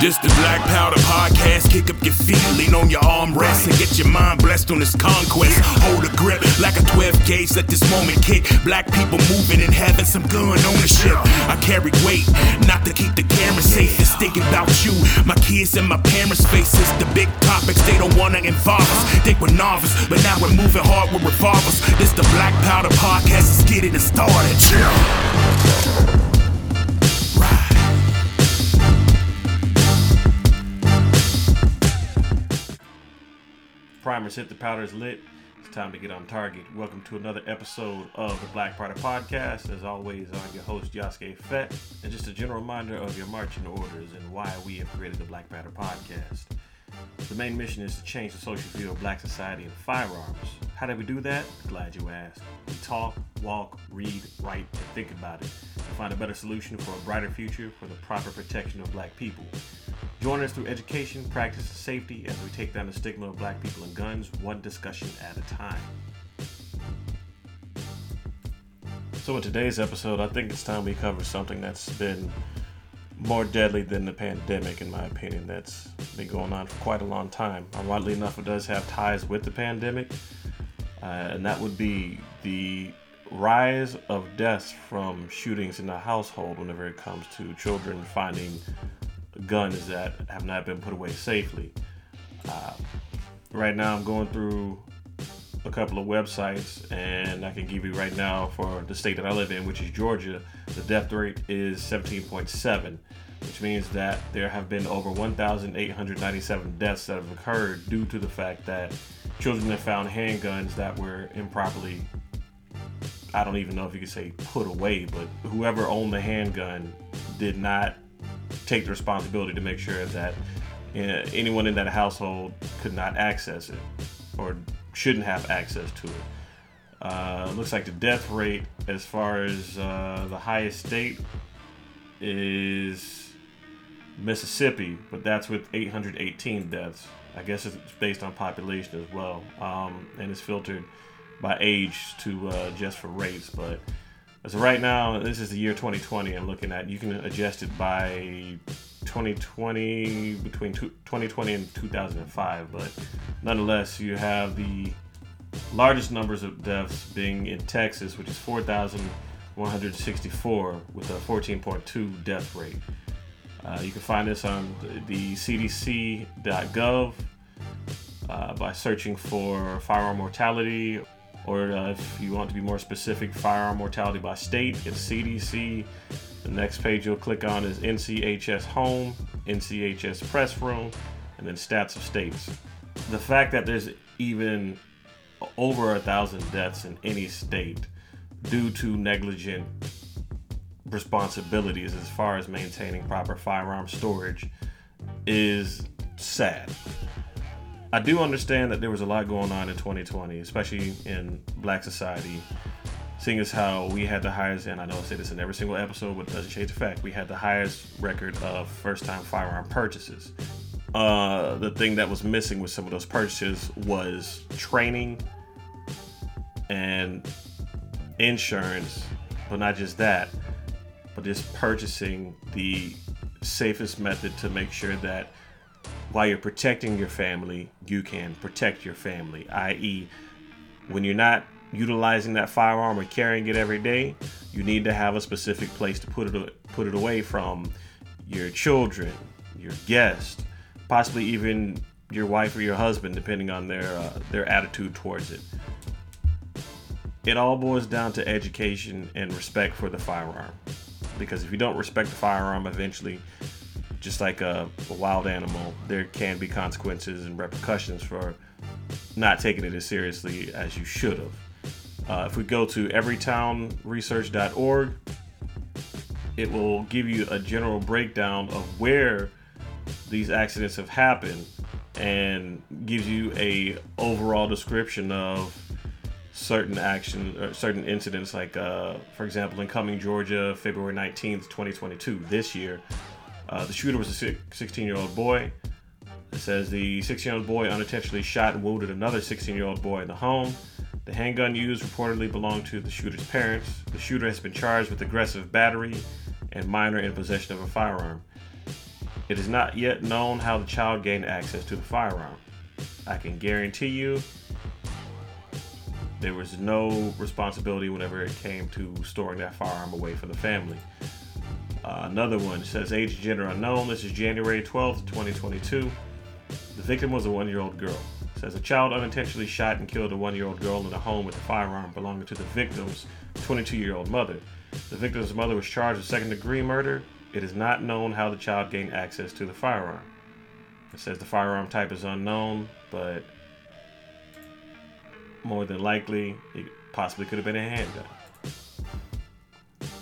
This the Black Powder Podcast. Kick up your feet, lean on your armrest, and get your mind blessed on this conquest. Hold a grip like a 12 gauge. Let this moment kick. Black people moving and having some gun ownership. I carry weight, not to keep the camera safe. It's thinking about you, my kids, and my parents' faces. The big topics they don't wanna involve us. Think we're novice, but now we're moving hard with revolvers. This the Black Powder Podcast. Let's get it started. Primers hit the powders lit. It's time to get on target. Welcome to another episode of the Black Powder Podcast. As always, I'm your host, Yosuke Fett. And just a general reminder of your marching orders and why we have created the Black Powder Podcast. The main mission is to change the social view of black society and firearms. How do we do that? Glad you asked. We talk, walk, read, write, and think about it to find a better solution for a brighter future for the proper protection of black people. Join us through education, practice, and safety as we take down the stigma of black people and guns one discussion at a time. So, in today's episode, I think it's time we cover something that's been more deadly than the pandemic, in my opinion. That's been going on for quite a long time. Oddly enough, it does have ties with the pandemic, uh, and that would be the rise of deaths from shootings in the household whenever it comes to children finding guns that have not been put away safely. Uh, right now, I'm going through a couple of websites, and I can give you right now for the state that I live in, which is Georgia, the death rate is 17.7, which means that there have been over 1,897 deaths that have occurred due to the fact that children have found handguns that were improperly. I don't even know if you could say put away, but whoever owned the handgun did not take the responsibility to make sure that uh, anyone in that household could not access it or shouldn't have access to it. Uh, looks like the death rate, as far as uh, the highest state, is Mississippi, but that's with 818 deaths. I guess it's based on population as well, um, and it's filtered by age to uh, just for race. But as of right now, this is the year 2020. I'm looking at. You can adjust it by 2020 between 2020 and 2005, but nonetheless, you have the largest numbers of deaths being in Texas, which is 4,164 with a 14.2 death rate. Uh, you can find this on the CDC.gov uh, by searching for firearm mortality, or uh, if you want to be more specific, firearm mortality by state, it's CDC. The next page you'll click on is NCHS Home, NCHS Press Room, and then Stats of States. The fact that there's even over a thousand deaths in any state due to negligent responsibilities as far as maintaining proper firearm storage is sad. I do understand that there was a lot going on in 2020, especially in black society, seeing as how we had the highest, and I know I say this in every single episode, but it doesn't change the fact, we had the highest record of first time firearm purchases. Uh, the thing that was missing with some of those purchases was training and insurance, but not just that, just purchasing the safest method to make sure that while you're protecting your family, you can protect your family, i.e., when you're not utilizing that firearm or carrying it every day, you need to have a specific place to put it put it away from your children, your guests, possibly even your wife or your husband, depending on their uh, their attitude towards it. It all boils down to education and respect for the firearm, because if you don't respect the firearm, eventually, just like a, a wild animal, there can be consequences and repercussions for not taking it as seriously as you should have. Uh, if we go to everytownresearch.org, it will give you a general breakdown of where these accidents have happened and gives you a overall description of certain action or certain incidents like uh, for example in Cumming Georgia February 19th 2022 this year uh, the shooter was a 16 year old boy. It says the 16 year old boy unintentionally shot and wounded another 16 year old boy in the home. The handgun used reportedly belonged to the shooter's parents. The shooter has been charged with aggressive battery and minor in possession of a firearm. It is not yet known how the child gained access to the firearm. I can guarantee you there was no responsibility whenever it came to storing that firearm away from the family. Uh, another one says age and gender unknown. This is January 12th, 2022. The victim was a one year old girl. It says a child unintentionally shot and killed a one year old girl in a home with a firearm belonging to the victim's 22 year old mother. The victim's mother was charged with second degree murder. It is not known how the child gained access to the firearm. It says the firearm type is unknown, but more than likely, it possibly could have been a handgun.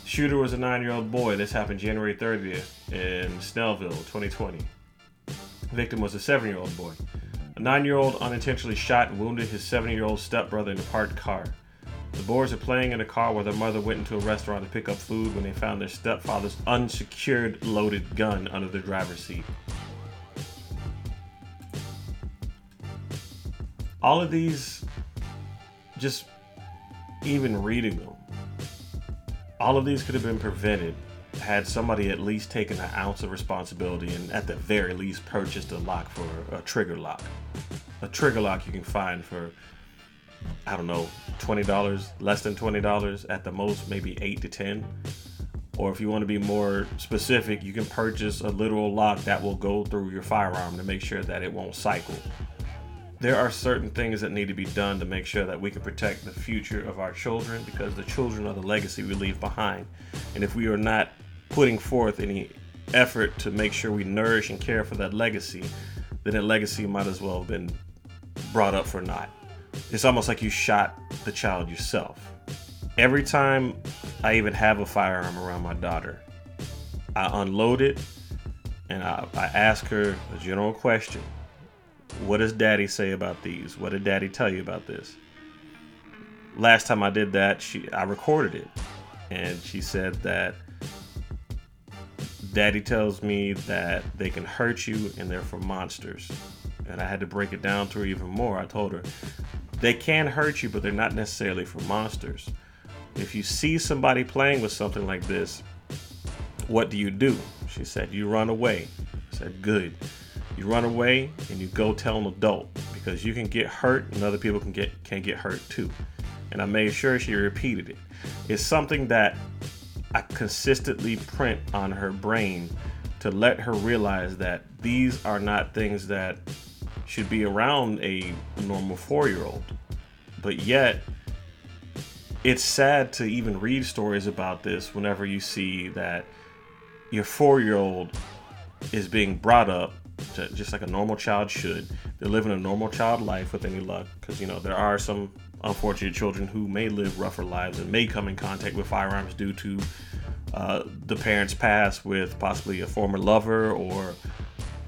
Shooter was a nine year old boy. This happened January 30th in Snellville, 2020. Victim was a seven year old boy. A nine year old unintentionally shot and wounded his seven year old stepbrother in a parked car. The boys are playing in a car where their mother went into a restaurant to pick up food when they found their stepfather's unsecured loaded gun under the driver's seat. All of these, just even reading them, all of these could have been prevented had somebody at least taken an ounce of responsibility and at the very least purchased a lock for a trigger lock. A trigger lock you can find for I don't know, $20, less than $20, at the most maybe 8 to 10. Or if you want to be more specific, you can purchase a literal lock that will go through your firearm to make sure that it won't cycle. There are certain things that need to be done to make sure that we can protect the future of our children because the children are the legacy we leave behind. And if we are not putting forth any effort to make sure we nourish and care for that legacy, then that legacy might as well have been brought up for naught. It's almost like you shot the child yourself. Every time I even have a firearm around my daughter, I unload it and I, I ask her a general question What does daddy say about these? What did daddy tell you about this? Last time I did that, she I recorded it and she said that daddy tells me that they can hurt you and they're for monsters. And I had to break it down to her even more. I told her they can hurt you, but they're not necessarily for monsters. If you see somebody playing with something like this, what do you do? She said, You run away. I said, Good. You run away and you go tell an adult because you can get hurt and other people can get can get hurt too. And I made sure she repeated it. It's something that I consistently print on her brain to let her realize that these are not things that should be around a normal four year old. But yet, it's sad to even read stories about this whenever you see that your four year old is being brought up just like a normal child should. They're living a normal child life with any luck because, you know, there are some unfortunate children who may live rougher lives and may come in contact with firearms due to uh, the parents' past with possibly a former lover or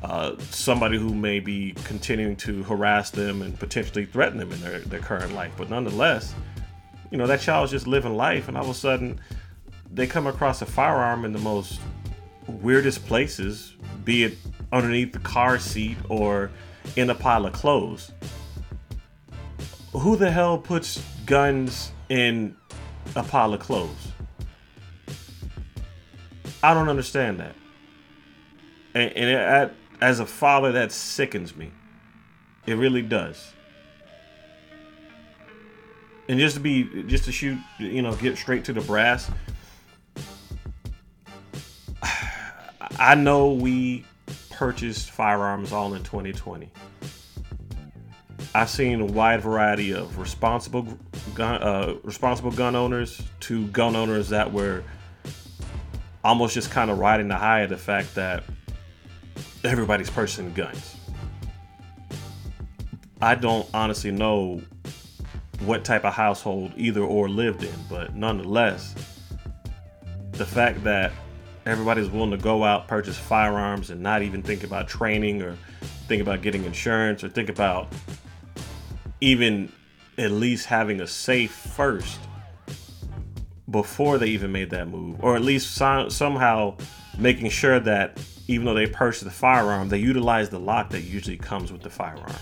uh, somebody who may be continuing to harass them and potentially threaten them in their, their current life. But nonetheless, you know, that child's just living life, and all of a sudden they come across a firearm in the most weirdest places, be it underneath the car seat or in a pile of clothes. Who the hell puts guns in a pile of clothes? I don't understand that. And, and it, as a father, that sickens me. It really does. And just to be, just to shoot, you know, get straight to the brass. I know we purchased firearms all in 2020. I've seen a wide variety of responsible gun, uh, responsible gun owners to gun owners that were almost just kind of riding the high of the fact that everybody's purchasing guns. I don't honestly know what type of household either or lived in, but nonetheless, the fact that everybody's willing to go out, purchase firearms, and not even think about training or think about getting insurance or think about even at least having a safe first before they even made that move, or at least so- somehow making sure that even though they purchased the firearm, they utilize the lock that usually comes with the firearm.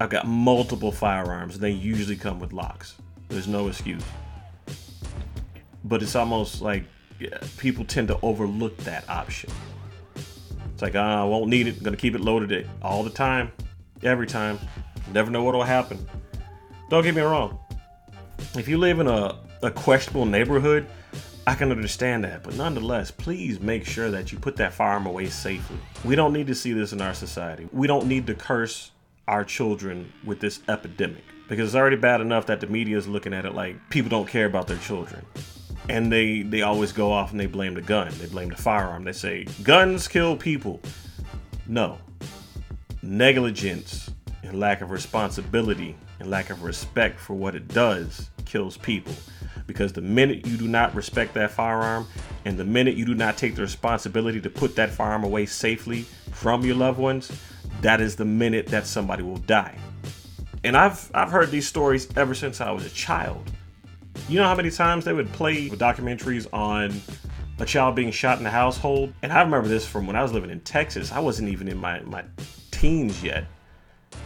I've got multiple firearms, and they usually come with locks. There's no excuse. But it's almost like people tend to overlook that option. It's like, ah, I won't need it. I'm gonna keep it loaded all the time, every time. Never know what'll happen. Don't get me wrong. If you live in a, a questionable neighborhood, I can understand that, but nonetheless, please make sure that you put that firearm away safely. We don't need to see this in our society. We don't need to curse our children with this epidemic because it's already bad enough that the media is looking at it like people don't care about their children. And they they always go off and they blame the gun. They blame the firearm. They say guns kill people. No. Negligence and lack of responsibility and lack of respect for what it does kills people because the minute you do not respect that firearm and the minute you do not take the responsibility to put that firearm away safely from your loved ones, that is the minute that somebody will die. And I've I've heard these stories ever since I was a child. You know how many times they would play documentaries on a child being shot in the household? And I remember this from when I was living in Texas. I wasn't even in my, my teens yet.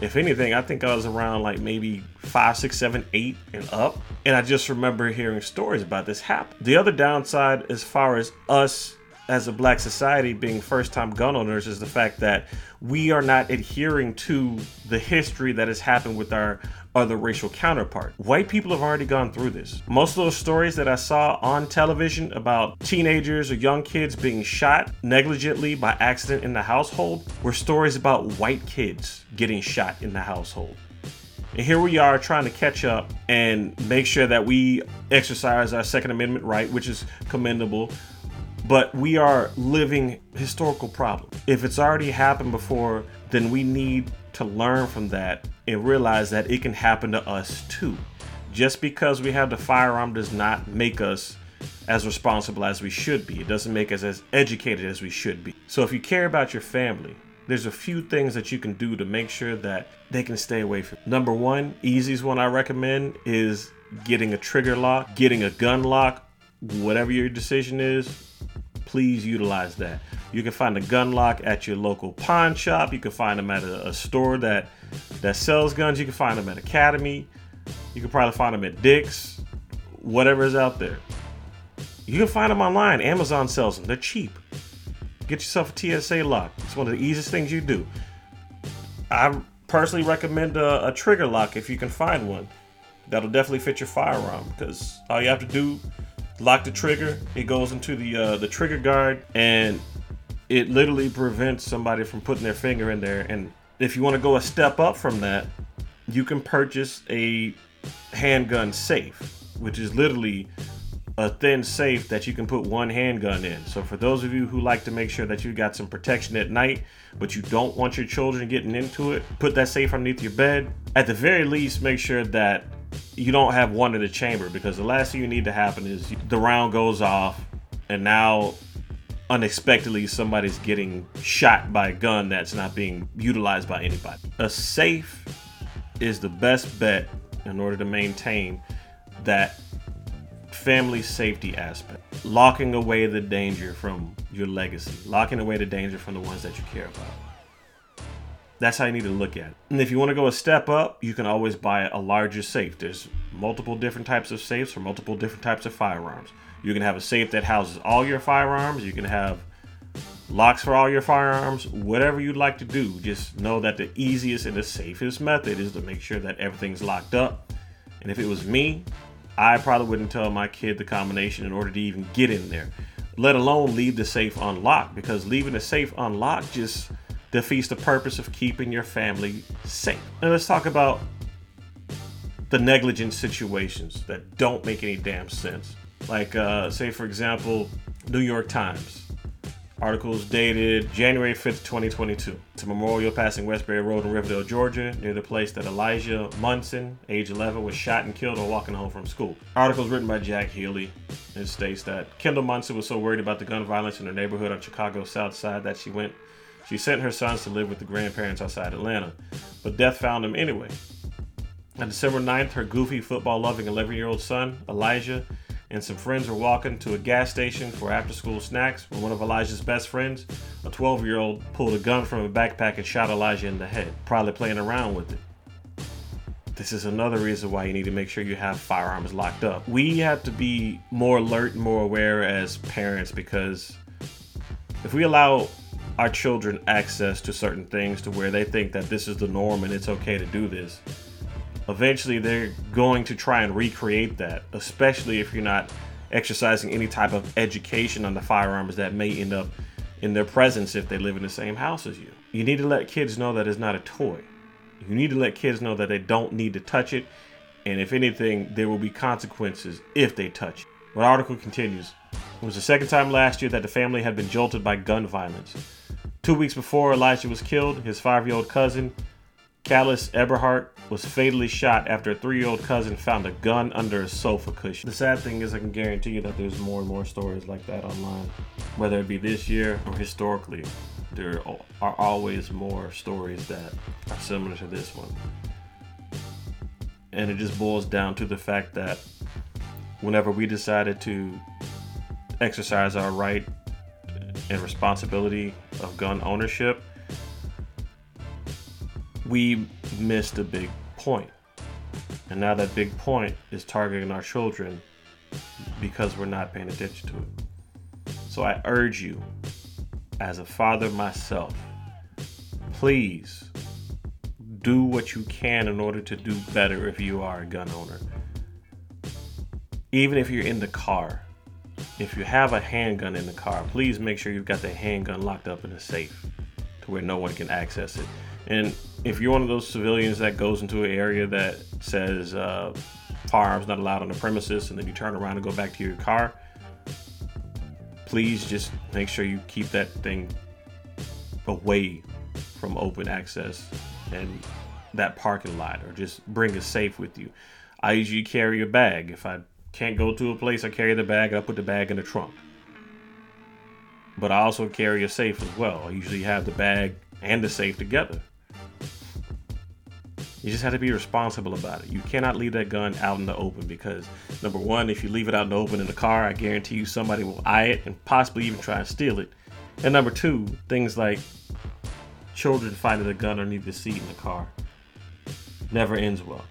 If anything, I think I was around like maybe five, six, seven, eight, and up. And I just remember hearing stories about this happen. The other downside, as far as us as a black society being first time gun owners, is the fact that we are not adhering to the history that has happened with our other racial counterpart. White people have already gone through this. Most of those stories that I saw on television about teenagers or young kids being shot negligently by accident in the household were stories about white kids getting shot in the household. And here we are trying to catch up and make sure that we exercise our Second Amendment right, which is commendable. But we are living historical problems. If it's already happened before, then we need to learn from that and realize that it can happen to us too. Just because we have the firearm does not make us as responsible as we should be. It doesn't make us as educated as we should be. So if you care about your family, there's a few things that you can do to make sure that they can stay away from. Number one, easiest one I recommend is getting a trigger lock, getting a gun lock, whatever your decision is, please utilize that. You can find a gun lock at your local pawn shop. You can find them at a, a store that that sells guns. You can find them at Academy. You can probably find them at Dick's, whatever is out there. You can find them online. Amazon sells them. They're cheap. Get yourself a TSA lock. It's one of the easiest things you do. I personally recommend a, a trigger lock if you can find one. That'll definitely fit your firearm because all you have to do lock the trigger. It goes into the uh, the trigger guard, and it literally prevents somebody from putting their finger in there. And if you want to go a step up from that, you can purchase a handgun safe, which is literally a thin safe that you can put one handgun in. So for those of you who like to make sure that you got some protection at night, but you don't want your children getting into it, put that safe underneath your bed. At the very least, make sure that you don't have one in the chamber because the last thing you need to happen is the round goes off and now unexpectedly somebody's getting shot by a gun that's not being utilized by anybody. A safe is the best bet in order to maintain that family safety aspect. Locking away the danger from your legacy, locking away the danger from the ones that you care about. That's how you need to look at it. And if you want to go a step up, you can always buy a larger safe. There's multiple different types of safes for multiple different types of firearms. You can have a safe that houses all your firearms. You can have locks for all your firearms, whatever you'd like to do. Just know that the easiest and the safest method is to make sure that everything's locked up. And if it was me, I probably wouldn't tell my kid the combination in order to even get in there, let alone leave the safe unlocked because leaving the safe unlocked just defeats the purpose of keeping your family safe. Now let's talk about the negligent situations that don't make any damn sense. Like, uh, say, for example, New York Times. Articles dated January 5th, 2022. It's a memorial passing Westbury Road in Riverdale, Georgia, near the place that Elijah Munson, age 11, was shot and killed while walking home from school. Articles written by Jack Healy. It states that Kendall Munson was so worried about the gun violence in her neighborhood on Chicago's South Side that she went she sent her sons to live with the grandparents outside Atlanta, but death found them anyway. On December 9th, her goofy, football loving 11 year old son, Elijah, and some friends were walking to a gas station for after school snacks when one of Elijah's best friends, a 12 year old, pulled a gun from a backpack and shot Elijah in the head, probably playing around with it. This is another reason why you need to make sure you have firearms locked up. We have to be more alert more aware as parents because if we allow our children access to certain things to where they think that this is the norm and it's okay to do this, eventually they're going to try and recreate that, especially if you're not exercising any type of education on the firearms that may end up in their presence if they live in the same house as you. You need to let kids know that it's not a toy. You need to let kids know that they don't need to touch it, and if anything, there will be consequences if they touch it. The article continues. It was the second time last year that the family had been jolted by gun violence. Two weeks before Elijah was killed, his five year old cousin, Callus Eberhardt, was fatally shot after a three year old cousin found a gun under a sofa cushion. The sad thing is, I can guarantee you that there's more and more stories like that online. Whether it be this year or historically, there are always more stories that are similar to this one. And it just boils down to the fact that whenever we decided to exercise our right and responsibility of gun ownership, we missed a big point. And now that big point is targeting our children because we're not paying attention to it. So I urge you, as a father myself, please do what you can in order to do better if you are a gun owner. Even if you're in the car, if you have a handgun in the car, please make sure you've got the handgun locked up in a safe to where no one can access it. And if you're one of those civilians that goes into an area that says uh, firearms not allowed on the premises, and then you turn around and go back to your car, please just make sure you keep that thing away from open access and that parking lot, or just bring a safe with you. I usually carry a bag. If I can't go to a place, I carry the bag. I put the bag in the trunk. But I also carry a safe as well. I usually have the bag and the safe together. You just have to be responsible about it. You cannot leave that gun out in the open because, number one, if you leave it out in the open in the car, I guarantee you somebody will eye it and possibly even try and steal it. And number two, things like children finding a gun underneath the seat in the car never ends well.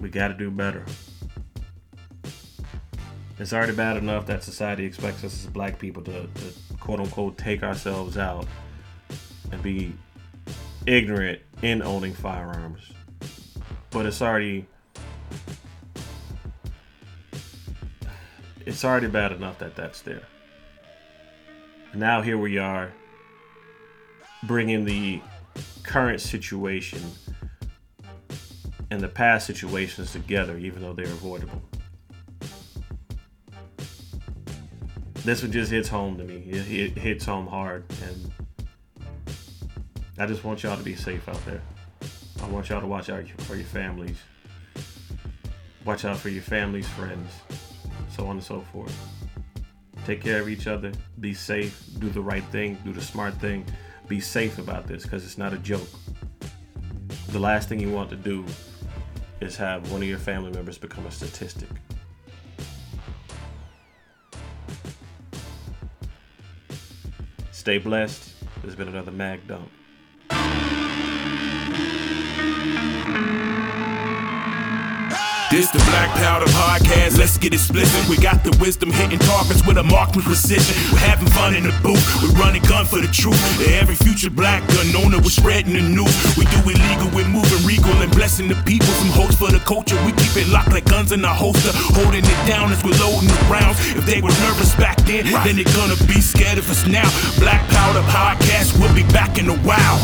We got to do better. It's already bad enough that society expects us as black people to, to quote unquote take ourselves out and be ignorant in owning firearms. But it's already it's already bad enough that that's there. Now here we are bringing the current situation and the past situations together even though they're avoidable. This one just hits home to me. It, it hits home hard and I just want y'all to be safe out there. I want y'all to watch out for your families. Watch out for your families, friends, so on and so forth. Take care of each other. Be safe. Do the right thing. Do the smart thing. Be safe about this because it's not a joke. The last thing you want to do is have one of your family members become a statistic. Stay blessed. There's been another Mag Dump. This the Black Powder Podcast. Let's get it explicit. We got the wisdom hitting targets with a marked with precision. We're having fun in the booth. We're running gun for the truth. Every future black gun owner, we're spreading the news. We do illegal, we're moving regal and blessing the people. Some hopes for the culture. We keep it locked like guns in our holster, holding it down as we're loading the rounds. If they were nervous back then, then they're gonna be scared of us now. Black Powder Podcast. We'll be back in a while.